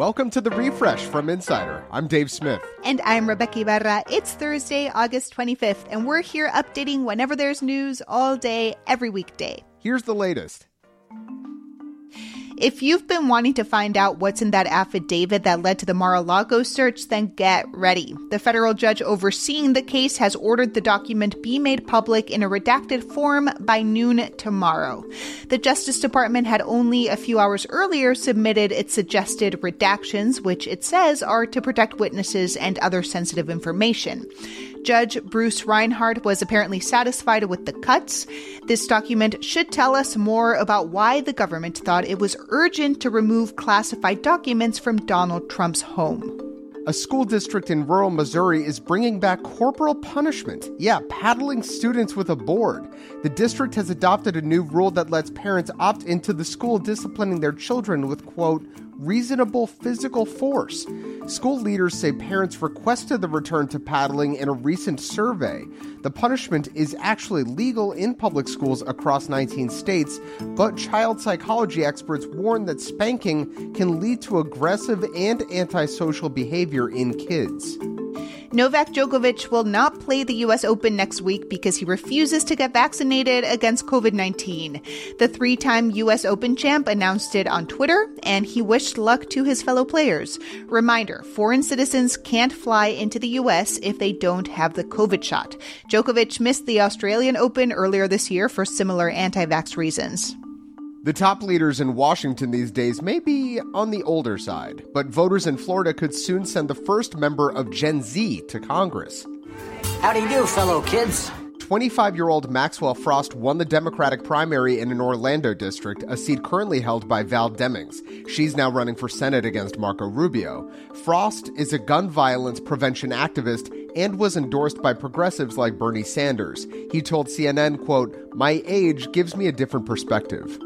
Welcome to the refresh from Insider. I'm Dave Smith. And I'm Rebeca Ibarra. It's Thursday, August 25th, and we're here updating whenever there's news all day, every weekday. Here's the latest. If you've been wanting to find out what's in that affidavit that led to the Mar a Lago search, then get ready. The federal judge overseeing the case has ordered the document be made public in a redacted form by noon tomorrow. The Justice Department had only a few hours earlier submitted its suggested redactions, which it says are to protect witnesses and other sensitive information. Judge Bruce Reinhart was apparently satisfied with the cuts. This document should tell us more about why the government thought it was urgent to remove classified documents from Donald Trump's home. A school district in rural Missouri is bringing back corporal punishment. Yeah, paddling students with a board. The district has adopted a new rule that lets parents opt into the school disciplining their children with, quote, reasonable physical force. School leaders say parents requested the return to paddling in a recent survey. The punishment is actually legal in public schools across 19 states, but child psychology experts warn that spanking can lead to aggressive and antisocial behavior in kids. Novak Djokovic will not play the US Open next week because he refuses to get vaccinated against COVID 19. The three time US Open champ announced it on Twitter, and he wished luck to his fellow players. Reminder foreign citizens can't fly into the US if they don't have the COVID shot. Djokovic missed the Australian Open earlier this year for similar anti vax reasons. The top leaders in Washington these days may be on the older side, but voters in Florida could soon send the first member of Gen Z to Congress. How do you do, fellow kids? 25 year old Maxwell Frost won the Democratic primary in an Orlando district, a seat currently held by Val Demings. She's now running for Senate against Marco Rubio. Frost is a gun violence prevention activist and was endorsed by progressives like Bernie Sanders. He told CNN, quote, My age gives me a different perspective.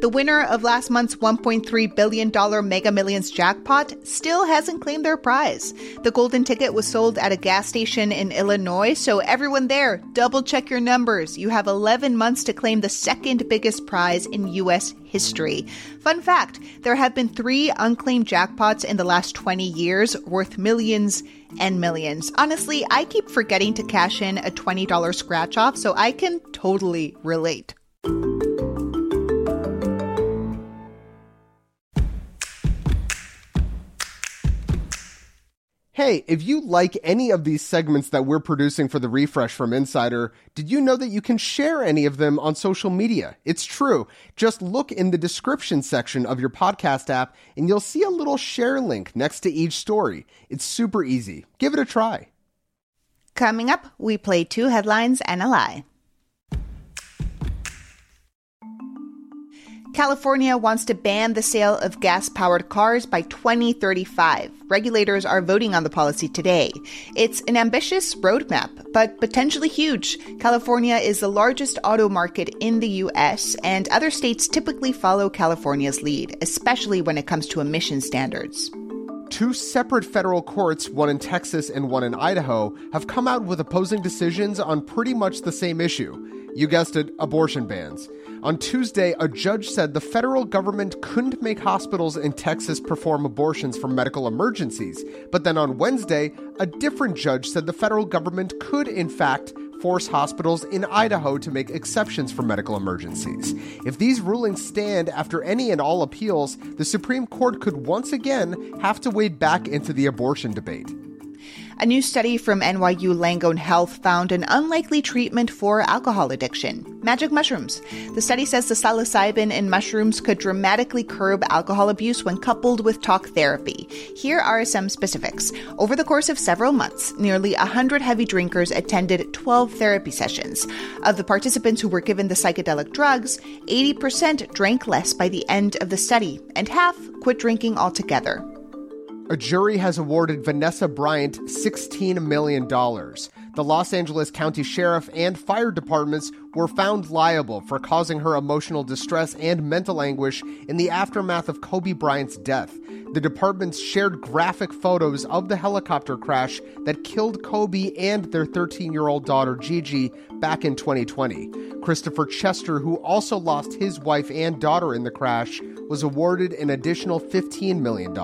The winner of last month's $1.3 billion Mega Millions jackpot still hasn't claimed their prize. The golden ticket was sold at a gas station in Illinois, so everyone there, double check your numbers. You have 11 months to claim the second biggest prize in U.S. history. Fun fact there have been three unclaimed jackpots in the last 20 years worth millions and millions. Honestly, I keep forgetting to cash in a $20 scratch off, so I can totally relate. Hey, if you like any of these segments that we're producing for the refresh from Insider, did you know that you can share any of them on social media? It's true. Just look in the description section of your podcast app and you'll see a little share link next to each story. It's super easy. Give it a try. Coming up, we play two headlines and a lie. California wants to ban the sale of gas powered cars by 2035. Regulators are voting on the policy today. It's an ambitious roadmap, but potentially huge. California is the largest auto market in the U.S., and other states typically follow California's lead, especially when it comes to emission standards. Two separate federal courts, one in Texas and one in Idaho, have come out with opposing decisions on pretty much the same issue. You guessed it, abortion bans. On Tuesday, a judge said the federal government couldn't make hospitals in Texas perform abortions for medical emergencies. But then on Wednesday, a different judge said the federal government could, in fact, force hospitals in Idaho to make exceptions for medical emergencies. If these rulings stand after any and all appeals, the Supreme Court could once again have to wade back into the abortion debate. A new study from NYU Langone Health found an unlikely treatment for alcohol addiction magic mushrooms. The study says the psilocybin in mushrooms could dramatically curb alcohol abuse when coupled with talk therapy. Here are some specifics. Over the course of several months, nearly 100 heavy drinkers attended 12 therapy sessions. Of the participants who were given the psychedelic drugs, 80% drank less by the end of the study, and half quit drinking altogether. A jury has awarded Vanessa Bryant $16 million. The Los Angeles County Sheriff and fire departments were found liable for causing her emotional distress and mental anguish in the aftermath of Kobe Bryant's death. The departments shared graphic photos of the helicopter crash that killed Kobe and their 13 year old daughter Gigi back in 2020. Christopher Chester, who also lost his wife and daughter in the crash, was awarded an additional $15 million.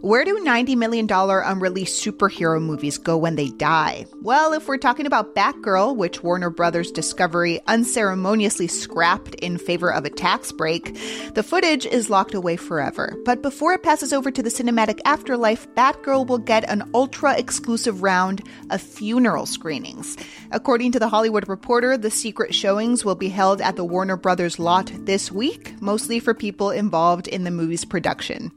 Where do $90 million unreleased superhero movies go when they die? Well, if we're talking about Batgirl, which Warner Brothers Discovery unceremoniously scrapped in favor of a tax break, the footage is locked away forever. But before it passes over to the cinematic afterlife, Batgirl will get an ultra exclusive round of funeral screenings. According to the Hollywood Reporter, the secret showings will be held at the Warner Brothers lot this week, mostly for people involved in the movie's production.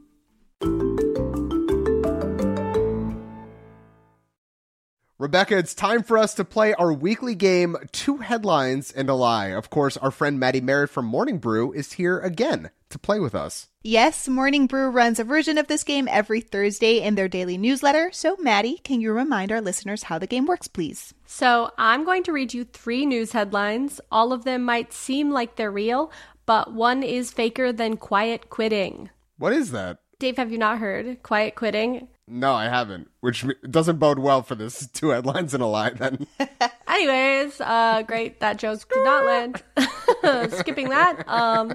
Rebeca, it's time for us to play our weekly game, Two Headlines and a Lie. Of course, our friend Maddie Merritt from Morning Brew is here again to play with us. Yes, Morning Brew runs a version of this game every Thursday in their daily newsletter. So, Maddie, can you remind our listeners how the game works, please? So, I'm going to read you three news headlines. All of them might seem like they're real, but one is faker than quiet quitting. What is that? Dave, have you not heard quiet quitting? No, I haven't, which doesn't bode well for this two headlines and a lie then. Anyways, uh, great. That joke did not land. Skipping that. Um,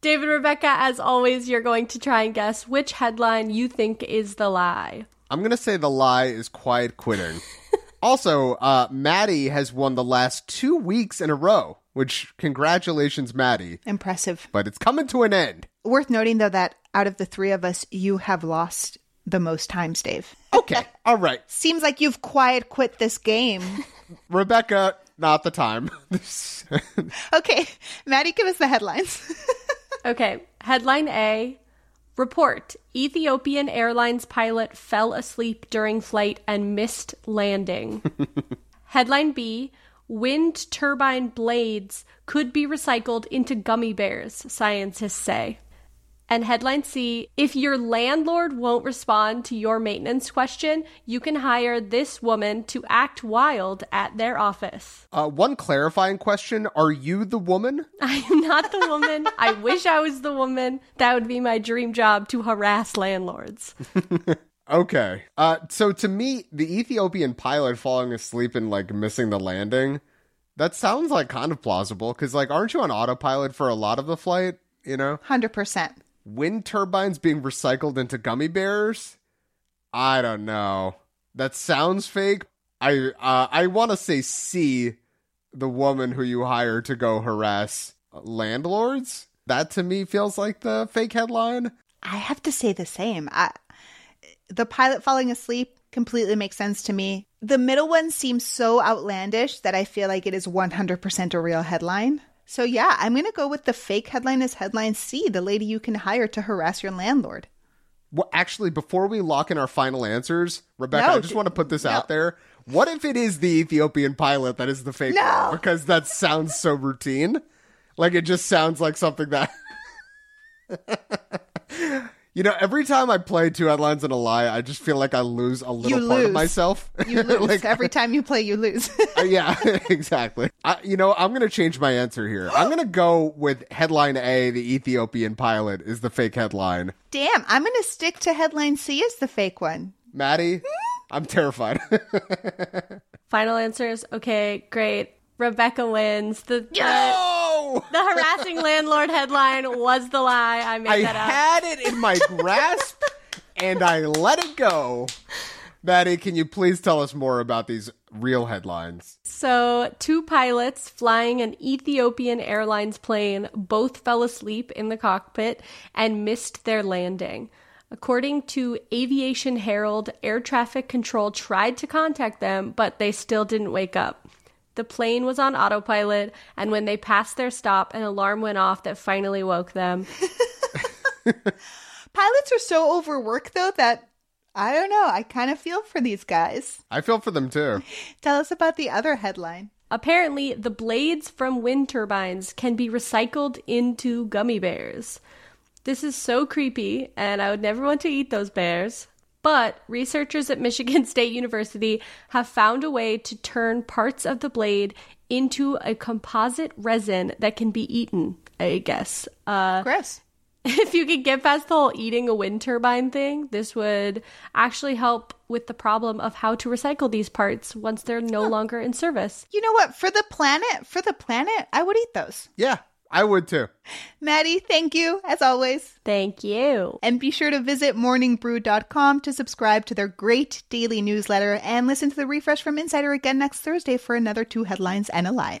David, Rebeca, as always, you're going to try and guess which headline you think is the lie. I'm going to say the lie is quiet quitting. also, uh, Maddie has won the last two weeks in a row, which congratulations, Maddie. Impressive. But it's coming to an end. Worth noting, though, that out of the three of us, you have lost the most times, Dave. Okay. All right. Seems like you've quiet quit this game. Rebeca, not the time. okay. Maddie, give us the headlines. okay. Headline A Report Ethiopian Airlines pilot fell asleep during flight and missed landing. Headline B Wind turbine blades could be recycled into gummy bears, scientists say. And headline C if your landlord won't respond to your maintenance question, you can hire this woman to act wild at their office. Uh, one clarifying question Are you the woman? I am not the woman. I wish I was the woman. That would be my dream job to harass landlords. okay. Uh, so to me, the Ethiopian pilot falling asleep and like missing the landing, that sounds like kind of plausible because, like, aren't you on autopilot for a lot of the flight? You know? 100% wind turbines being recycled into gummy bears? I don't know. That sounds fake. I uh, I want to say C, the woman who you hire to go harass landlords. That to me feels like the fake headline. I have to say the same. I, the pilot falling asleep completely makes sense to me. The middle one seems so outlandish that I feel like it is 100% a real headline. So yeah, I'm going to go with the fake headline as headline C, the lady you can hire to harass your landlord. Well, actually, before we lock in our final answers, Rebeca, no, I just d- want to put this no. out there. What if it is the Ethiopian pilot that is the fake no! one? Because that sounds so routine. Like it just sounds like something that You know, every time I play two headlines and a lie, I just feel like I lose a little you part lose. of myself. You lose like, every time you play. You lose. uh, yeah, exactly. I, you know, I'm gonna change my answer here. I'm gonna go with headline A: the Ethiopian pilot is the fake headline. Damn, I'm gonna stick to headline C as the fake one. Maddie, I'm terrified. Final answers. Okay, great. Rebeca wins. The no! the, the harassing landlord headline was the lie. I made I that up. I had it in my grasp and I let it go. Maddie, can you please tell us more about these real headlines? So, two pilots flying an Ethiopian Airlines plane both fell asleep in the cockpit and missed their landing. According to Aviation Herald, air traffic control tried to contact them, but they still didn't wake up. The plane was on autopilot, and when they passed their stop, an alarm went off that finally woke them. Pilots are so overworked, though, that I don't know. I kind of feel for these guys. I feel for them too. Tell us about the other headline. Apparently, the blades from wind turbines can be recycled into gummy bears. This is so creepy, and I would never want to eat those bears. But researchers at Michigan State University have found a way to turn parts of the blade into a composite resin that can be eaten, I guess. Uh, Gross. if you could get past the whole eating a wind turbine thing, this would actually help with the problem of how to recycle these parts once they're no longer in service. You know what? For the planet, for the planet, I would eat those. Yeah, I would too. Maddie, thank you, as always. Thank you. And be sure to visit morningbrew.com to subscribe to their great daily newsletter and listen to the refresh from Insider again next Thursday for another two headlines and a lie.